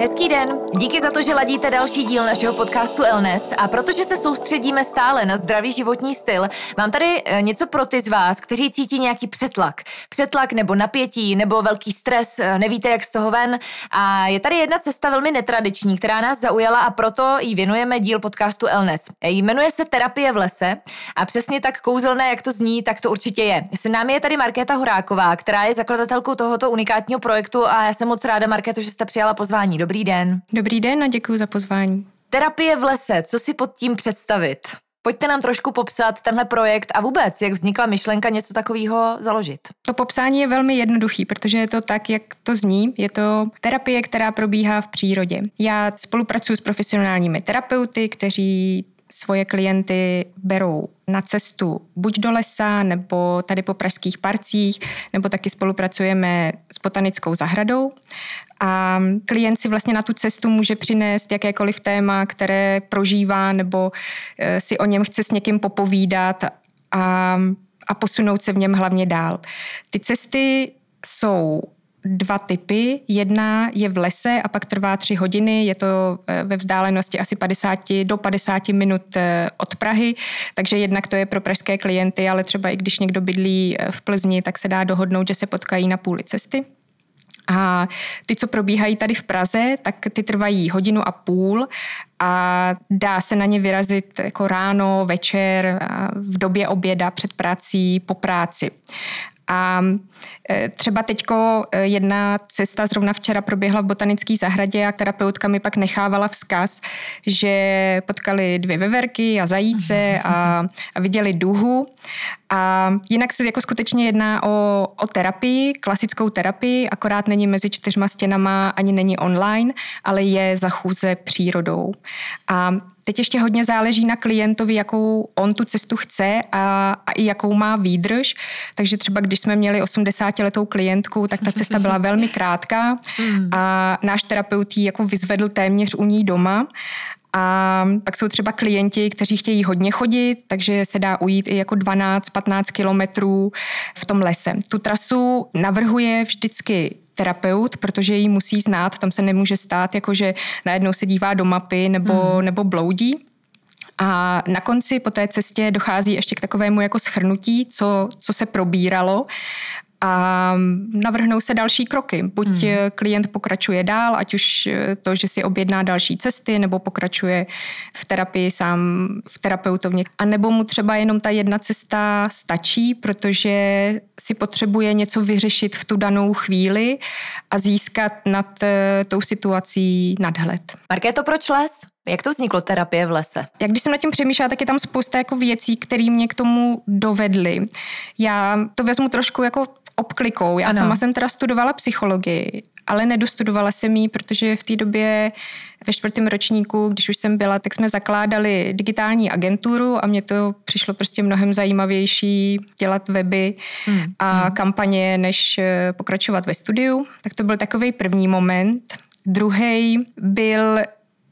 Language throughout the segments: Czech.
Hezký den, díky za to, že ladíte další díl našeho podcastu Elnes a protože se soustředíme stále na zdravý životní styl, mám tady eh, něco pro ty z vás, kteří cítí nějaký přetlak. Přetlak nebo napětí nebo velký stres, eh, nevíte jak z toho ven a je tady jedna cesta velmi netradiční, která nás zaujala a proto jí věnujeme díl podcastu Elnes. Jmenuje se Terapie v lese a přesně tak kouzelné, jak to zní, tak to určitě je. S námi je tady Markéta Horáková, která je zakladatelkou tohoto unikátního projektu a já jsem moc ráda, Markéto, že jste přijala pozvání. Dobrý den. Dobrý den a děkuji za pozvání. Terapie v lese, co si pod tím představit? Pojďte nám trošku popsat tenhle projekt a vůbec, jak vznikla myšlenka něco takového založit. To popsání je velmi jednoduchý, protože je to tak, jak to zní. Je to terapie, která probíhá v přírodě. Já spolupracuji s profesionálními terapeuty, kteří svoje klienty berou na cestu buď do lesa, nebo tady po pražských parcích, nebo taky spolupracujeme s botanickou zahradou. A klient si vlastně na tu cestu může přinést jakékoliv téma, které prožívá, nebo eh, si o něm chce s někým popovídat a, a posunout se v něm hlavně dál. Ty cesty jsou dva typy. Jedna je v lese a pak trvá tři hodiny. Je to eh, ve vzdálenosti asi 50 do 50 minut eh, od Prahy, takže jednak to je pro pražské klienty, ale třeba i když někdo bydlí eh, v Plzni, tak se dá dohodnout, že se potkají na půli cesty. A ty, co probíhají tady v Praze, tak ty trvají hodinu a půl a dá se na ně vyrazit jako ráno, večer, v době oběda, před prací, po práci. A e, třeba teďko e, jedna cesta zrovna včera proběhla v botanické zahradě a terapeutka mi pak nechávala vzkaz, že potkali dvě veverky a zajíce a, a viděli duhu. A jinak se jako skutečně jedná o, o terapii, klasickou terapii, akorát není mezi čtyřma stěnama, ani není online, ale je za chůze přírodou. A Teď ještě hodně záleží na klientovi, jakou on tu cestu chce a, a i jakou má výdrž. Takže třeba když jsme měli 80-letou klientku, tak ta cesta byla velmi krátká hmm. a náš terapeut ji jako vyzvedl téměř u ní doma a pak jsou třeba klienti, kteří chtějí hodně chodit, takže se dá ujít i jako 12-15 kilometrů v tom lese. Tu trasu navrhuje vždycky terapeut, protože ji musí znát, tam se nemůže stát, jakože najednou se dívá do mapy nebo, mm. nebo bloudí. A na konci po té cestě dochází ještě k takovému jako schrnutí, co, co se probíralo a navrhnou se další kroky. Buď hmm. klient pokračuje dál, ať už to, že si objedná další cesty, nebo pokračuje v terapii sám v terapeutovně. A nebo mu třeba jenom ta jedna cesta stačí, protože si potřebuje něco vyřešit v tu danou chvíli a získat nad eh, tou situací nadhled. Markéto, proč les? Jak to vzniklo terapie v lese? Jak když jsem nad tím přemýšlela, tak je tam spousta jako věcí, které mě k tomu dovedly. Já to vezmu trošku jako obklikou. Já ano. sama jsem teda studovala psychologii, ale nedostudovala jsem ji, protože v té době ve čtvrtém ročníku, když už jsem byla, tak jsme zakládali digitální agenturu a mně to přišlo prostě mnohem zajímavější dělat weby hmm. a hmm. kampaně, než eh, pokračovat ve studiu. Tak to byl takový první moment. Druhý byl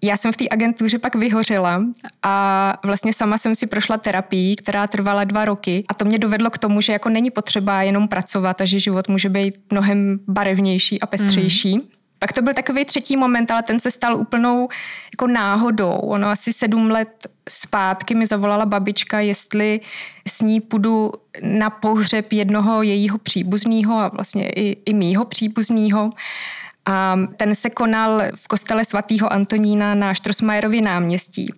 já jsem v té agentuře pak vyhořela a vlastně sama jsem si prošla terapii, která trvala dva roky a to mě dovedlo k tomu, že jako není potřeba jenom pracovat a že život může být mnohem barevnější a pestřejší. Mm. Pak to byl takový třetí moment, ale ten se stal úplnou jako náhodou. Ono asi sedm let zpátky mi zavolala babička, jestli s ní půjdu na pohřeb jednoho jejího příbuzného a vlastně i, i mýho příbuzného. A ten se konal v kostele svatého Antonína na Štrosmajerově náměstí.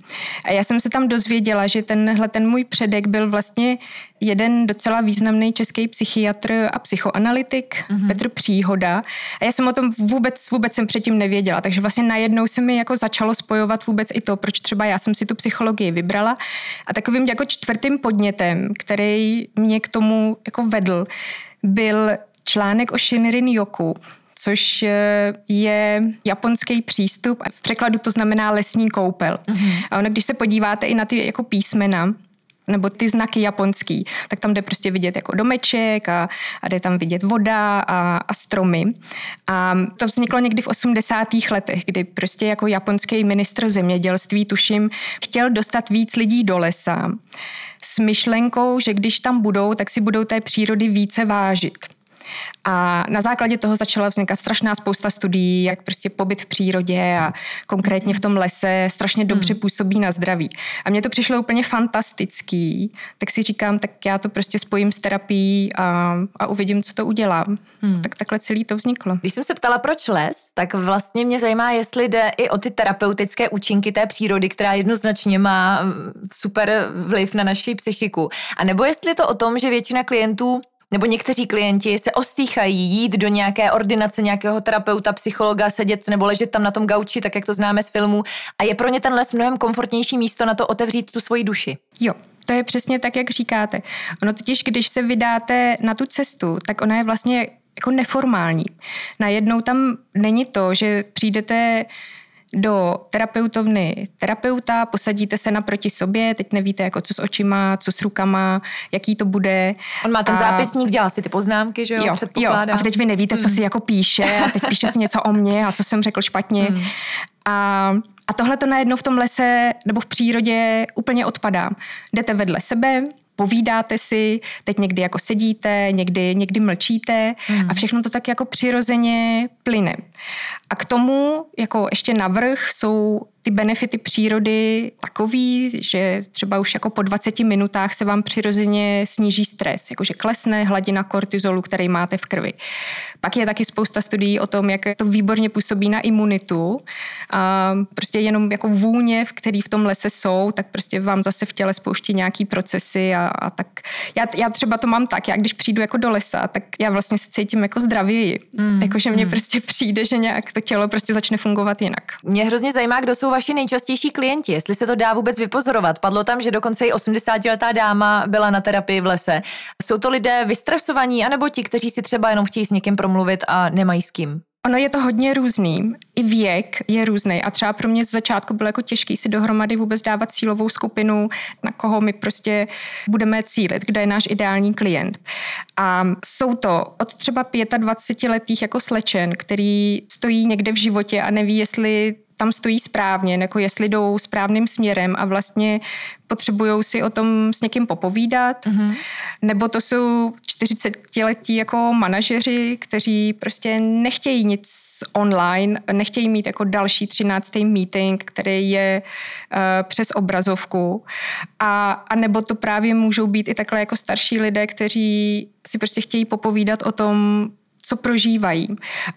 A já jsem se tam dozvěděla, že tenhle ten můj předek byl vlastně jeden docela významný český psychiatr a psychoanalytik, mm-hmm. Petr Příhoda. A já jsem o tom vůbec, vůbec jsem předtím nevěděla, takže vlastně najednou se mi jako začalo spojovat vůbec i to, proč třeba já jsem si tu psychologii vybrala. A takovým jako čtvrtým podnětem, který mě k tomu jako vedl, byl článek o Shinrin Yoku, což eh, je japonský přístup. V překladu to znamená lesní koupel. Mm-hmm. A ono, když se podíváte i na ty jako písmena, nebo ty znaky japonský, tak tam jde prostě vidět jako domeček a, a jde tam vidět voda a, a stromy. A to vzniklo někdy v 80. letech, kdy prostě jako japonský ministr zemědělství, tuším, chtěl dostat víc lidí do lesa s myšlenkou, že když tam budou, tak si budou té přírody více vážit. A na základě toho začala vznikat strašná spousta studií, jak prostě pobyt v přírodě a konkrétně v tom lese strašně dobře hmm. působí na zdraví. A mně to přišlo úplně fantastický, tak si říkám, tak já to prostě spojím s terapií a, a uvidím, co to udělá. Hmm. Tak takhle celý to vzniklo. Když jsem se ptala, proč les, tak vlastně mě zajímá, jestli jde i o ty terapeutické účinky té přírody, která jednoznačně má super vliv na naši psychiku. A nebo jestli je to o tom, že většina klientů nebo někteří klienti se ostýchají jít do nějaké ordinace nějakého terapeuta, psychologa, sedět nebo ležet tam na tom gauči, tak jak to známe z filmů. A je pro ně ten les mnohem komfortnější místo na to otevřít tu svoji duši. Jo, to je přesně tak, jak říkáte. Ono totiž, když se vydáte na tu cestu, tak ona je vlastně jako neformální. Najednou tam není to, že přijdete do terapeutovny terapeuta, posadíte se naproti sobě, teď nevíte, jako co s očima, co s rukama, jaký to bude. On má ten a... zápisník, dělá si ty poznámky, že jo, jo, jo. A teď vy nevíte, mm. co si jako píše a teď píše si něco o mně a co jsem řekl špatně. Mm. A a tohle to najednou v tom lese nebo v přírodě úplně odpadá. Jdete vedle sebe, povídáte si, teď někdy jako sedíte, někdy, někdy mlčíte mm. a všechno to tak jako přirozeně plyne. A k tomu jako ještě navrh jsou ty benefity přírody takový, že třeba už jako po 20 minutách se vám přirozeně sníží stres, jakože klesne hladina kortizolu, který máte v krvi. Pak je taky spousta studií o tom, jak to výborně působí na imunitu. A prostě jenom jako vůně, v který v tom lese jsou, tak prostě vám zase v těle spouští nějaký procesy a, a tak. Já, já třeba to mám tak, já když přijdu jako do lesa, tak já vlastně se cítím jako zdravěji. Mm, jakože mně mm. prostě přijde, že nějak to tělo prostě začne fungovat jinak. Mě hrozně zajímá, kdo jsou vaši nejčastější klienti, jestli se to dá vůbec vypozorovat. Padlo tam, že dokonce i 80-letá dáma byla na terapii v lese. Jsou to lidé vystresovaní, anebo ti, kteří si třeba jenom chtějí s někým promluvit a nemají s kým? Ono je to hodně různý. I věk je různý. A třeba pro mě z začátku bylo jako těžký si dohromady vůbec dávat cílovou skupinu, na koho my prostě budeme cílit, kde je náš ideální klient. A jsou to od třeba 25 letých jako slečen, který stojí někde v životě a neví, jestli tam stojí správně, jako jestli jdou správným směrem a vlastně potřebují si o tom s někým popovídat, mm-hmm. nebo to jsou 40-letí jako manažeři, kteří prostě nechtějí nic online, nechtějí mít jako další 13. meeting, který je uh, přes obrazovku. A, a nebo to právě můžou být i takhle jako starší lidé, kteří si prostě chtějí popovídat o tom, co prožívají.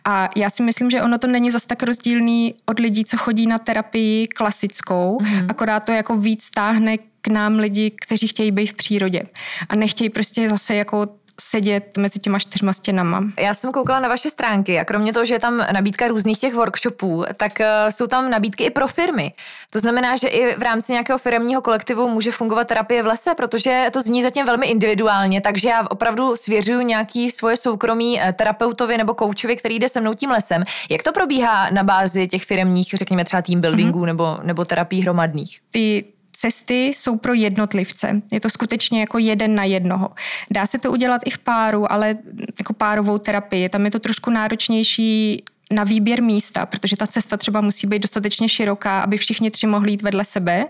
A já si myslím, že ono to není zas tak rozdílný od lidí, co chodí na terapii klasickou, mm. akorát to jako víc táhne k nám lidi, kteří chtějí být v přírodě a nechtějí prostě zase jako sedět mezi těma čtyřma stěnama. Já jsem koukala na vaše stránky a kromě toho, že je tam nabídka různých těch workshopů, tak uh, jsou tam nabídky i pro firmy. To znamená, že i v rámci nějakého firmního kolektivu může fungovat terapie v lese, protože to zní zatím velmi individuálně, takže já opravdu svěřuju nějaký svoje soukromí eh, terapeutovi nebo koučovi, který jde se mnou tím lesem. Jak to probíhá na bázi těch firmních, řekněme třeba team buildingů mm-hmm. nebo, nebo terapií hromadných? Ty cesty jsou pro jednotlivce. Je to skutečně jako jeden na jednoho. Dá se to udělat i v páru, ale jako párovou terapii. Tam je to trošku náročnější na výběr místa, protože ta cesta třeba musí být dostatečně široká, aby všichni tři mohli jít vedle sebe,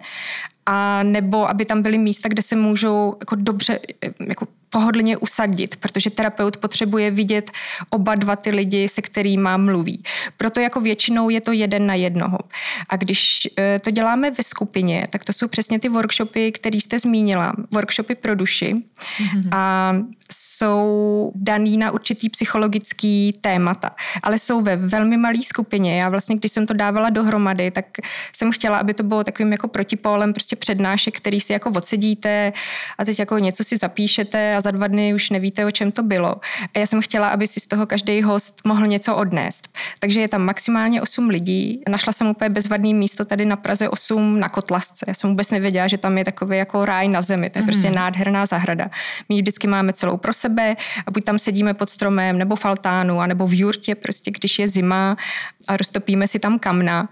a nebo aby tam byly místa, kde se můžou jako dobře jako pohodlně usadit, protože terapeut potřebuje vidět oba dva ty lidi, se kterými mluví. Proto jako většinou je to jeden na jednoho. A když eh, to děláme ve skupině, tak to jsou přesně ty workshopy, které jste zmínila. Workshopy pro duši. Mm-hmm. A jsou daný na určitý psychologický témata, ale jsou ve velmi malé skupině. Já vlastně, když jsem to dávala dohromady, tak jsem chtěla, aby to bylo takovým jako protipólem prostě přednášek, který si jako odsedíte a teď jako něco si zapíšete a za dva dny už nevíte, o čem to bylo. A já jsem chtěla, aby si z toho každý host mohl něco odnést. Takže je tam maximálně 8 lidí. Našla jsem úplně bezvadný místo tady na Praze 8 na Kotlasce. Já jsem vůbec nevěděla, že tam je takový jako ráj na zemi. To je mm. prostě mhm. nádherná zahrada. My vždycky máme celou pro sebe a buď tam sedíme pod stromem nebo v altánu, nebo v jurtě, prostě když je zima a roztopíme si tam kamna.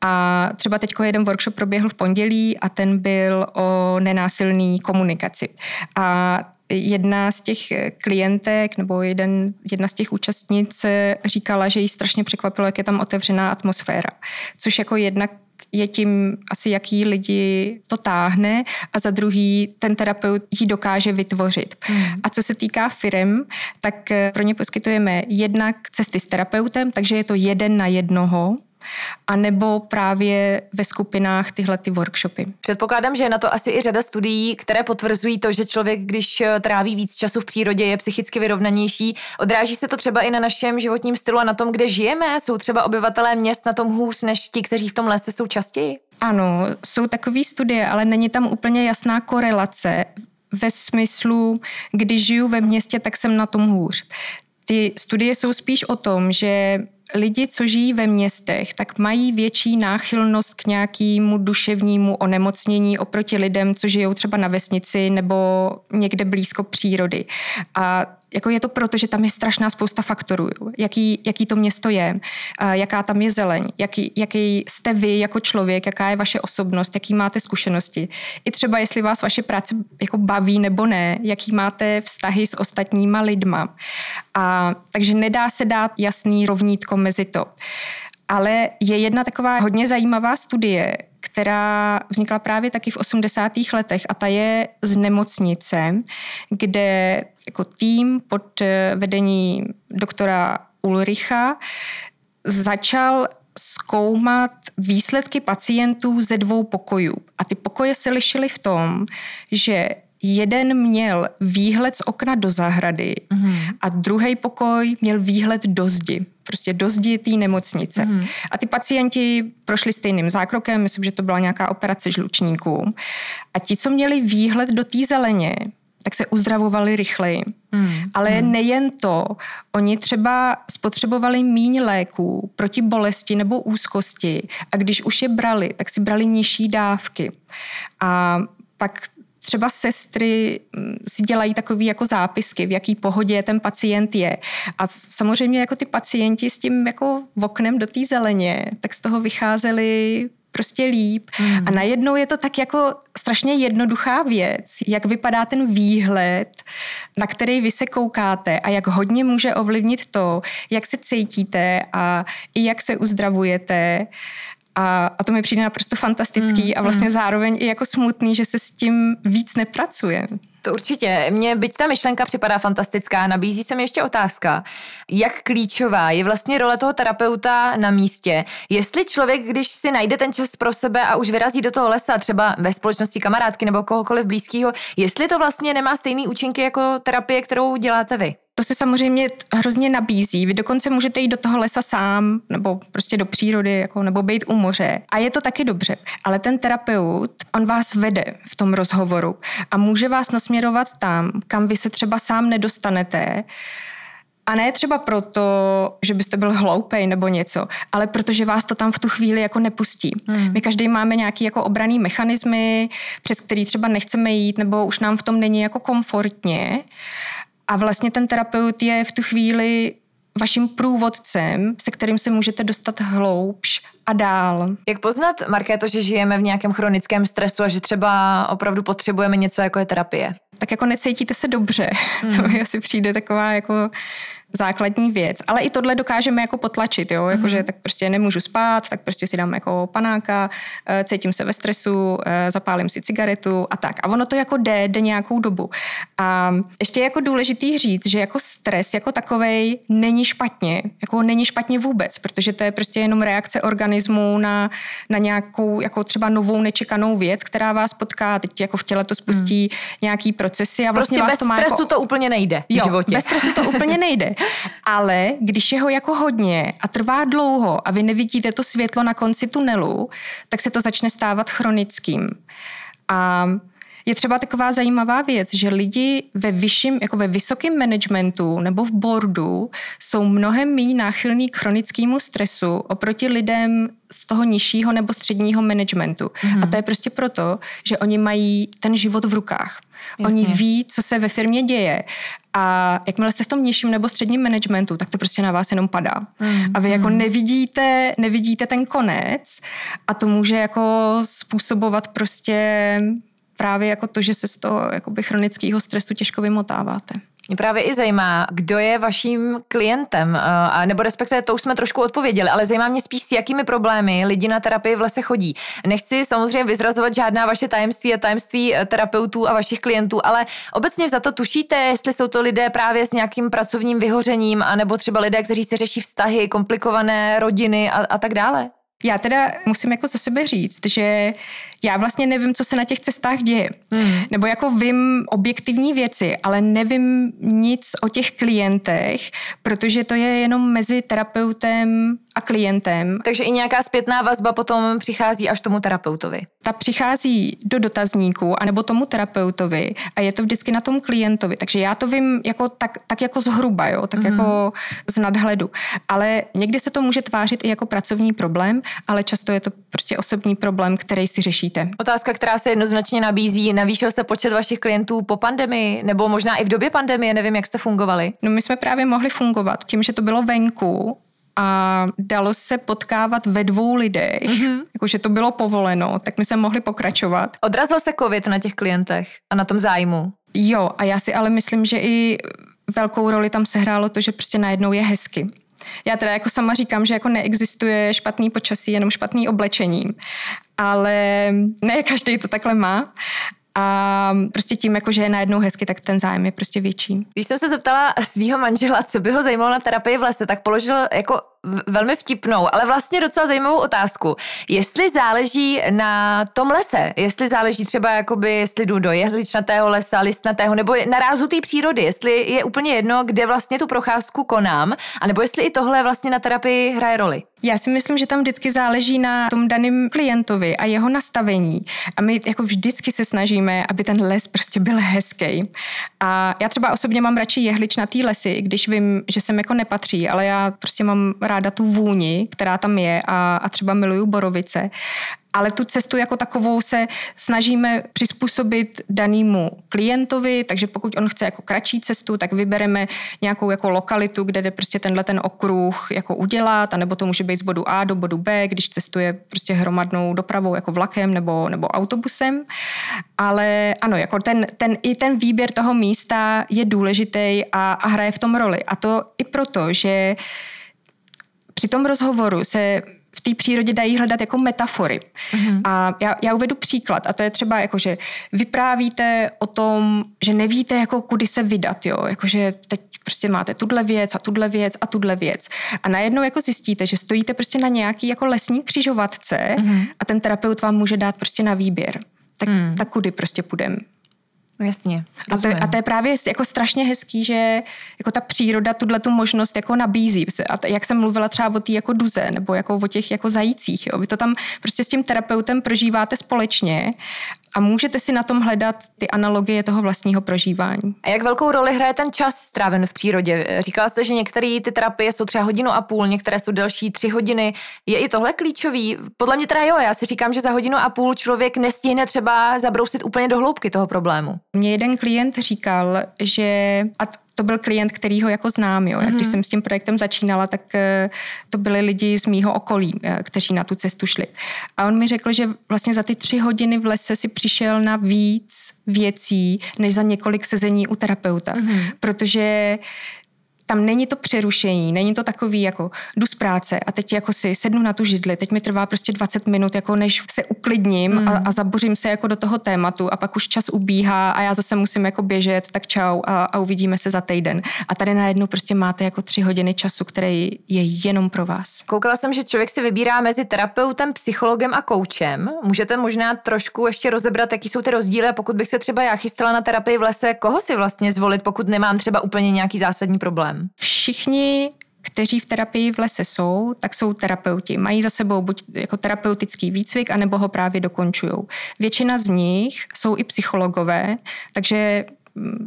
A třeba teď jeden workshop proběhl v pondělí a ten byl o nenásilné komunikaci. A jedna z těch klientek nebo jeden, jedna z těch účastnic říkala, že jí strašně překvapilo, jak je tam otevřená atmosféra. Což jako jednak je tím asi, jaký lidi to táhne a za druhý ten terapeut ji dokáže vytvořit. Hmm. A co se týká firm, tak pro ně poskytujeme jednak cesty s terapeutem, takže je to jeden na jednoho, a nebo právě ve skupinách tyhle ty workshopy. Předpokládám, že je na to asi i řada studií, které potvrzují to, že člověk, když eh, tráví víc času v přírodě, je psychicky vyrovnanější. Odráží se to třeba i na našem životním stylu a na tom, kde žijeme. Jsou třeba obyvatelé měst na tom hůř než ti, kteří v tom lese jsou častěji? Ano, jsou takové studie, ale není tam úplně jasná korelace ve smyslu, když žiju ve městě, tak jsem na tom hůř. Ty studie jsou spíš o tom, že lidi, co žijí ve městech, tak mají větší náchylnost k nějakému duševnímu onemocnění oproti lidem, co žijou třeba na vesnici nebo někde blízko přírody. A jako je to proto, že tam je strašná spousta faktorů. Jaký, jaký to město je, jaká tam je zeleň, jaký, jaký jste vy jako člověk, jaká je vaše osobnost, jaký máte zkušenosti. I třeba, jestli vás vaše práce jako baví nebo ne, jaký máte vztahy s ostatníma lidma. A, takže nedá se dát jasný rovnítko mezi to. Ale je jedna taková hodně zajímavá studie, která vznikla právě taky v 80. letech a ta je z nemocnice, kde jako tým pod eh, vedení doktora Ulricha začal zkoumat výsledky pacientů ze dvou pokojů. A ty pokoje se lišily v tom, že jeden měl výhled z okna do zahrady mm. a druhý pokoj měl výhled do zdi. Prostě do zdi té nemocnice. Mm. A ty pacienti prošli stejným zákrokem, myslím, že to byla nějaká operace žlučníků. A ti, co měli výhled do té zeleně, tak se uzdravovali rychleji. Mm. Ale mm. nejen to, oni třeba spotřebovali míň léků proti bolesti nebo úzkosti a když už je brali, tak si brali nižší dávky. A pak třeba sestry mm, si dělají takové jako zápisky, v jaký pohodě ten pacient je. A samozřejmě jako ty pacienti s tím jako oknem do té zeleně, tak z toho vycházeli prostě líp. Mm. A najednou je to tak jako strašně jednoduchá věc, jak vypadá ten výhled, na který vy se koukáte a jak hodně může ovlivnit to, jak se cítíte a i jak se uzdravujete. A, a to mi přijde naprosto fantastický mm, a vlastně mm. zároveň i jako smutný, že se s tím víc nepracuje. To určitě. Mně byť ta myšlenka připadá fantastická, nabízí se mi ještě otázka, jak klíčová je vlastně role toho terapeuta na místě. Jestli člověk, když si najde ten čas pro sebe a už vyrazí do toho lesa, třeba ve společnosti kamarádky nebo kohokoliv blízkého, jestli to vlastně nemá stejný účinky jako terapie, kterou děláte vy? To se samozřejmě hrozně nabízí. Vy dokonce můžete jít do toho lesa sám, nebo prostě do přírody, jako, nebo být u moře. A je to taky dobře. Ale ten terapeut, on vás vede v tom rozhovoru a může vás nasměrovat tam, kam vy se třeba sám nedostanete. A ne třeba proto, že byste byl hloupej nebo něco, ale protože vás to tam v tu chvíli jako nepustí. Hmm. My každý máme nějaký jako obraný mechanismy, přes který třeba nechceme jít, nebo už nám v tom není jako komfortně. A vlastně ten terapeut je v tu chvíli vaším průvodcem, se kterým se můžete dostat hloubš a dál. Jak poznat, Markéto, že žijeme v nějakém chronickém stresu a že třeba opravdu potřebujeme něco jako je terapie? Tak jako necítíte se dobře. Hmm. To mi asi přijde taková jako základní věc. Ale i tohle dokážeme jako potlačit, jo, jakože mm. tak prostě nemůžu spát, tak prostě si dám jako panáka, eh, cítím se ve stresu, eh, zapálím si cigaretu a tak. A ono to jako jde, jde nějakou dobu. A ještě je jako důležitý říct, že jako stres jako takovej není špatně, jako není špatně vůbec, protože to je prostě jenom reakce organismu na, na nějakou jako třeba novou nečekanou věc, která vás potká, teď jako v těle to spustí mm. nějaký procesy a vlastně prostě vás bez to má stresu jako... to úplně nejde v jo, životě. bez stresu to úplně nejde. Ale když je ho jako hodně a trvá dlouho a vy nevidíte to světlo na konci tunelu, tak se to začne stávat chronickým. A je třeba taková zajímavá věc, že lidi ve vyšším, jako ve vysokém managementu nebo v boardu jsou mnohem méně náchylní k chronickému stresu oproti lidem z toho nižšího nebo středního managementu. Mm-hmm. A to je prostě proto, že oni mají ten život v rukách. Jasně. Oni ví, co se ve firmě děje. A jakmile jste v tom nižším nebo středním managementu, tak to prostě na vás jenom padá. Mm. A vy jako mm. nevidíte, nevidíte ten konec a to může jako způsobovat prostě právě jako to, že se z toho jakoby chronického stresu těžko vymotáváte. Mě právě i zajímá, kdo je vaším klientem, eh, a nebo respektive to už jsme trošku odpověděli, ale zajímá mě spíš, s jakými problémy lidi na terapii v lese chodí. Nechci samozřejmě vyzrazovat žádná vaše tajemství a tajemství eh, terapeutů a vašich klientů, ale obecně za to tušíte, jestli jsou to lidé právě s nějakým pracovním vyhořením, anebo třeba lidé, kteří se řeší vztahy, komplikované rodiny a, a tak dále? Já teda musím jako za sebe říct, že já vlastně nevím, co se na těch cestách děje. Hmm. Nebo jako vím objektivní věci, ale nevím nic o těch klientech, protože to je jenom mezi terapeutem a klientem. Takže i nějaká zpětná vazba potom přichází až tomu terapeutovi. Ta přichází do dotazníku anebo tomu terapeutovi a je to vždycky na tom klientovi. Takže já to vím jako tak, tak jako zhruba, jo, tak mm-hmm. jako z nadhledu. Ale někdy se to může tvářit i jako pracovní problém, ale často je to prostě osobní problém, který si řešíte. Otázka, která se jednoznačně nabízí. Navýšil se počet vašich klientů po pandemii nebo možná i v době pandemie? Nevím, jak jste fungovali. No my jsme právě mohli fungovat tím, že to bylo venku a dalo se potkávat ve dvou lidech, mm-hmm. jakože to bylo povoleno, tak my jsme mohli pokračovat. Odrazil se covid na těch klientech a na tom zájmu? Jo, a já si ale myslím, že i velkou roli tam sehrálo to, že prostě najednou je hezky. Já teda jako sama říkám, že jako neexistuje špatný počasí, jenom špatný oblečení, ale ne každý to takhle má. A prostě tím, jako, že je najednou hezky, tak ten zájem je prostě větší. Když jsem se zeptala svého manžela, co by ho zajímalo na terapii v lese, tak položil jako velmi vtipnou, ale vlastně docela zajímavou otázku. Jestli záleží na tom lese, jestli záleží třeba jakoby, jestli jdu do jehličnatého lesa, listnatého, nebo na rázu té přírody, jestli je úplně jedno, kde vlastně tu procházku konám, anebo jestli i tohle vlastně na terapii hraje roli. Já si myslím, že tam vždycky záleží na tom daném klientovi a jeho nastavení. A my jako vždycky se snažíme, aby ten les prostě byl hezký. A já třeba osobně mám radši jehličnatý lesy, když vím, že sem jako nepatří, ale já prostě mám ráda tu vůni, která tam je a, a třeba miluju borovice. Ale tu cestu jako takovou se snažíme přizpůsobit danému klientovi, takže pokud on chce jako kratší cestu, tak vybereme nějakou jako lokalitu, kde jde prostě tenhle ten okruh jako udělat, anebo to může být z bodu A do bodu B, když cestuje prostě hromadnou dopravou jako vlakem nebo, nebo autobusem. Ale ano, jako ten, ten, i ten výběr toho místa je důležitý a, a hraje v tom roli. A to i proto, že při tom rozhovoru se v té přírodě dají hledat jako metafory. Mm-hmm. A já, já uvedu příklad a to je třeba jako, že vyprávíte o tom, že nevíte jako kudy se vydat, jo, jakože teď prostě máte tuhle věc a tuhle věc a tuhle věc. A najednou jako zjistíte, že stojíte prostě na nějaký jako lesní křižovatce mm-hmm. a ten terapeut vám může dát prostě na výběr. Tak, mm. tak kudy prostě půjdeme. Jasně. A to, a to je právě jako strašně hezký, že jako ta příroda tuhle tu možnost jako nabízí. A t- jak jsem mluvila třeba o té jako duze nebo jako o těch jako zajících. Jo. Vy to tam prostě s tím terapeutem prožíváte společně a můžete si na tom hledat ty analogie toho vlastního prožívání. A jak velkou roli hraje ten čas stráven v přírodě? Říkala jste, že některé ty terapie jsou třeba hodinu a půl, některé jsou delší tři hodiny. Je i tohle klíčový? Podle mě teda jo, já si říkám, že za hodinu a půl člověk nestihne třeba zabrousit úplně do hloubky toho problému. Mě jeden klient říkal, že a to byl klient, který ho jako znám. Jo. Když jsem s tím projektem začínala, tak eh, to byli lidi z mýho okolí, eh, kteří na tu cestu šli. A on mi řekl, že vlastně za ty tři hodiny v lese si přišel na víc věcí, než za několik sezení u terapeuta. Mm-hmm. Protože tam není to přerušení, není to takový jako jdu z práce a teď jako si sednu na tu židli, teď mi trvá prostě 20 minut, jako než se uklidním mm. a, a zabořím se jako do toho tématu a pak už čas ubíhá a já zase musím jako běžet, tak čau a, a uvidíme se za týden. A tady najednou prostě máte jako tři hodiny času, který je jenom pro vás. Koukala jsem, že člověk si vybírá mezi terapeutem, psychologem a koučem. Můžete možná trošku ještě rozebrat, jaký jsou ty rozdíly a pokud bych se třeba já chystala na terapii v lese, koho si vlastně zvolit, pokud nemám třeba úplně nějaký zásadní problém? Všichni kteří v terapii v lese jsou, tak jsou terapeuti. Mají za sebou buď jako terapeutický výcvik, anebo ho právě dokončují. Většina z nich jsou i psychologové, takže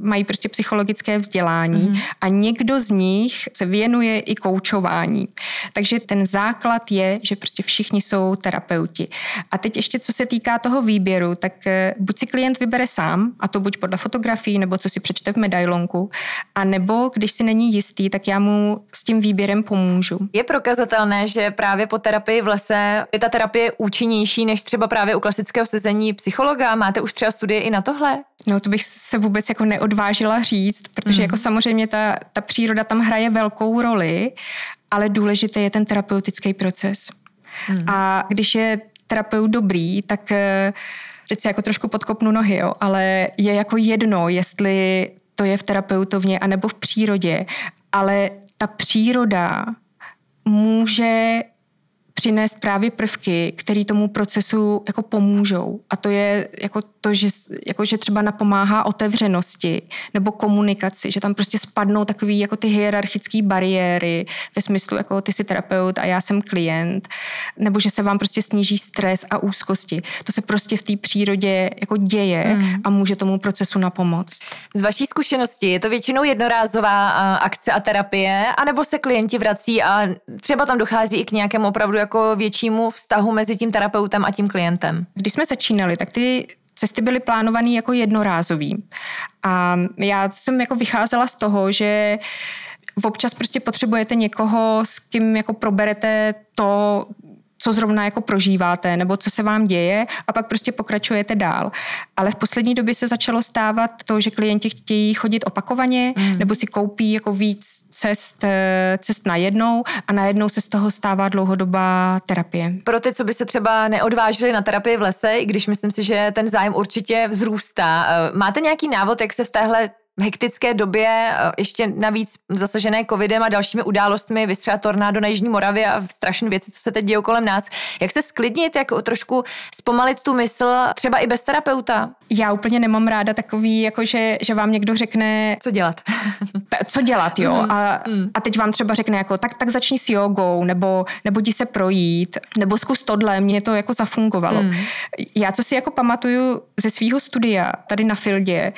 mají prostě psychologické vzdělání mm. a někdo z nich se věnuje i koučování. Takže ten základ je, že prostě všichni jsou terapeuti. A teď ještě co se týká toho výběru, tak eh, buď si klient vybere sám, a to buď podle fotografií, nebo co si přečte v medailonku, a nebo když si není jistý, tak já mu s tím výběrem pomůžu. Je prokazatelné, že právě po terapii v lese je ta terapie účinnější než třeba právě u klasického sezení psychologa? Máte už třeba studie i na tohle? No to bych se vůbec jako neodvážila říct, protože mm. jako samozřejmě ta, ta příroda tam hraje velkou roli, ale důležitý je ten terapeutický proces. Mm. A když je terapeut dobrý, tak eh, teď se jako trošku podkopnu nohy, jo, ale je jako jedno, jestli to je v terapeutovně anebo v přírodě, ale ta příroda může přinést právě prvky, které tomu procesu jako pomůžou. A to je jako to, že, jako že třeba napomáhá otevřenosti nebo komunikaci, že tam prostě spadnou takový jako ty hierarchické bariéry ve smyslu jako ty jsi terapeut a já jsem klient, nebo že se vám prostě sníží stres a úzkosti. To se prostě v té přírodě jako děje mm. a může tomu procesu napomoct. Z vaší zkušenosti je to většinou jednorázová akce a terapie, anebo se klienti vrací a třeba tam dochází i k nějakému opravdu jako většímu vztahu mezi tím terapeutem a tím klientem? Když jsme začínali, tak ty cesty byly plánované jako jednorázový. A já jsem jako vycházela z toho, že občas prostě potřebujete někoho, s kým jako proberete to, co zrovna jako prožíváte nebo co se vám děje a pak prostě pokračujete dál. Ale v poslední době se začalo stávat to, že klienti chtějí chodit opakovaně mm. nebo si koupí jako víc cest, eh, cest na jednou a najednou se z toho stává dlouhodobá terapie. Pro ty, co by se třeba neodvážili na terapii v lese, i když myslím si, že ten zájem určitě vzrůstá, eh, máte nějaký návod, jak se v téhle hektické době, eh, ještě navíc zasažené covidem a dalšími událostmi, vystřela tornádo na Jižní Moravě a strašné věci, co se teď dějí kolem nás. Jak se sklidnit, jak trošku zpomalit tu mysl, třeba i bez terapeuta? Já úplně nemám ráda takový, jako že, že vám někdo řekne... Co dělat? co dělat, jo. Mm, a, mm. a teď vám třeba řekne jako, tak, tak začni s jogou, nebo, nebo jdi se projít, nebo zkus tohle, mně to jako zafungovalo. Mm. Já, co si jako pamatuju ze svého studia tady na Fieldě,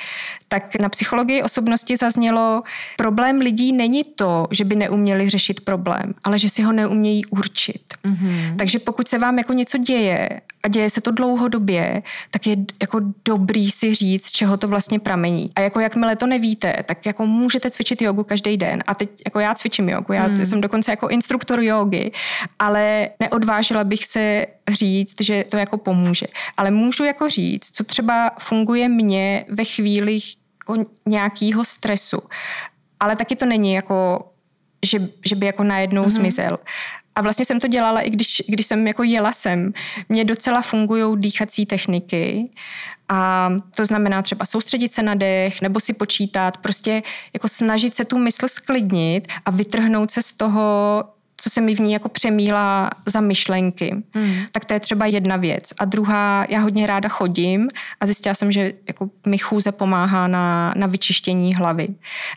tak na psychologii osobnosti zaznělo, problém lidí není to, že by neuměli řešit problém, ale že si ho neumějí určit. Mm-hmm. Takže pokud se vám jako něco děje a děje se to dlouhodobě, tak je jako dobrý si říct, čeho to vlastně pramení. A jako jakmile to nevíte, tak jako můžete cvičit jogu každý den. A teď jako já cvičím jogu, já mm. jsem dokonce jako instruktor jogy, ale neodvážila bych se říct, že to jako pomůže. Ale můžu jako říct, co třeba funguje mně ve chvílích jako nějakého stresu. Ale taky to není jako, že, že by jako najednou mm-hmm. zmizel. A vlastně jsem to dělala, i když, když jsem jako jela sem. Mně docela fungují dýchací techniky a to znamená třeba soustředit se na dech nebo si počítat, prostě jako snažit se tu mysl sklidnit a vytrhnout se z toho co se mi v ní jako přemíla za myšlenky. Hmm. Tak to je třeba jedna věc. A druhá, já hodně ráda chodím a zjistila jsem, že jako mi chůze pomáhá na, na vyčištění hlavy.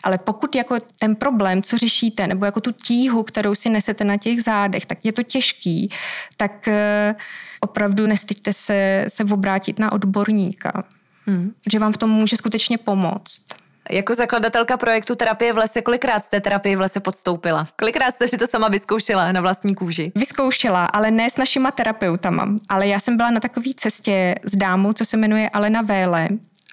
Ale pokud jako ten problém, co řešíte, nebo jako tu tíhu, kterou si nesete na těch zádech, tak je to těžký, tak uh, opravdu nestyďte se, se obrátit na odborníka. Hmm. Že vám v tom může skutečně pomoct. Jako zakladatelka projektu Terapie v lese, kolikrát jste terapii v lese podstoupila? Kolikrát jste si to sama vyzkoušela na vlastní kůži? Vyzkoušela, ale ne s našima terapeutama. Ale já jsem byla na takové cestě s dámou, co se jmenuje Alena Véle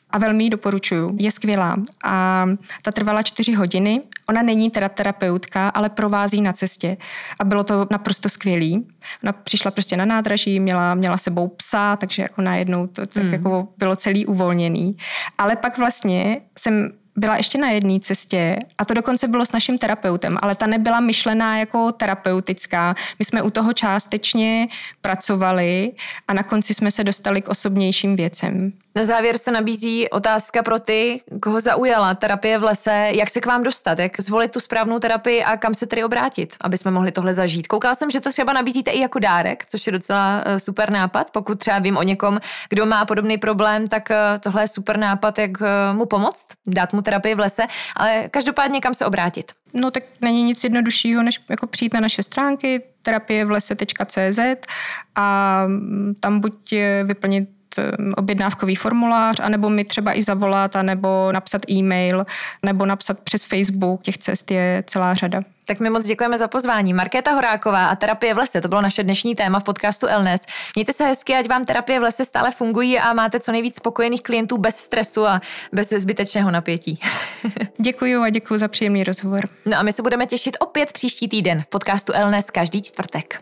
a velmi ji doporučuju. Je skvělá. A ta trvala čtyři hodiny. Ona není teda terapeutka, ale provází na cestě. A bylo to naprosto skvělý. Ona přišla prostě na nádraží, měla, měla sebou psa, takže jako najednou to tak hmm. jako bylo celý uvolněný. Ale pak vlastně jsem byla ještě na jedné cestě a to dokonce bylo s naším terapeutem, ale ta nebyla myšlená jako terapeutická. My jsme u toho částečně pracovali a na konci jsme se dostali k osobnějším věcem. Na závěr se nabízí otázka pro ty, koho zaujala terapie v lese, jak se k vám dostat, jak zvolit tu správnou terapii a kam se tedy obrátit, aby jsme mohli tohle zažít. Koukala jsem, že to třeba nabízíte i jako dárek, což je docela eh, super nápad. Pokud třeba vím o někom, kdo má podobný problém, tak eh, tohle je super nápad, jak eh, mu pomoct, dát mu terapii v lese, ale každopádně kam se obrátit? No tak není nic jednoduššího, než jako přijít na naše stránky terapievlese.cz a tam buď vyplnit objednávkový formulář, anebo mi třeba i zavolat, anebo napsat e-mail, nebo napsat přes Facebook. Těch cest je celá řada. Tak my moc děkujeme za pozvání. Markéta Horáková a terapie v lese, to bylo naše dnešní téma v podcastu Elnes. Mějte se hezky, ať vám terapie v lese stále fungují a máte co nejvíc spokojených klientů bez stresu a bez zbytečného napětí. děkuji a děkuji za příjemný rozhovor. No a my se budeme těšit opět příští týden v podcastu Elnes každý čtvrtek.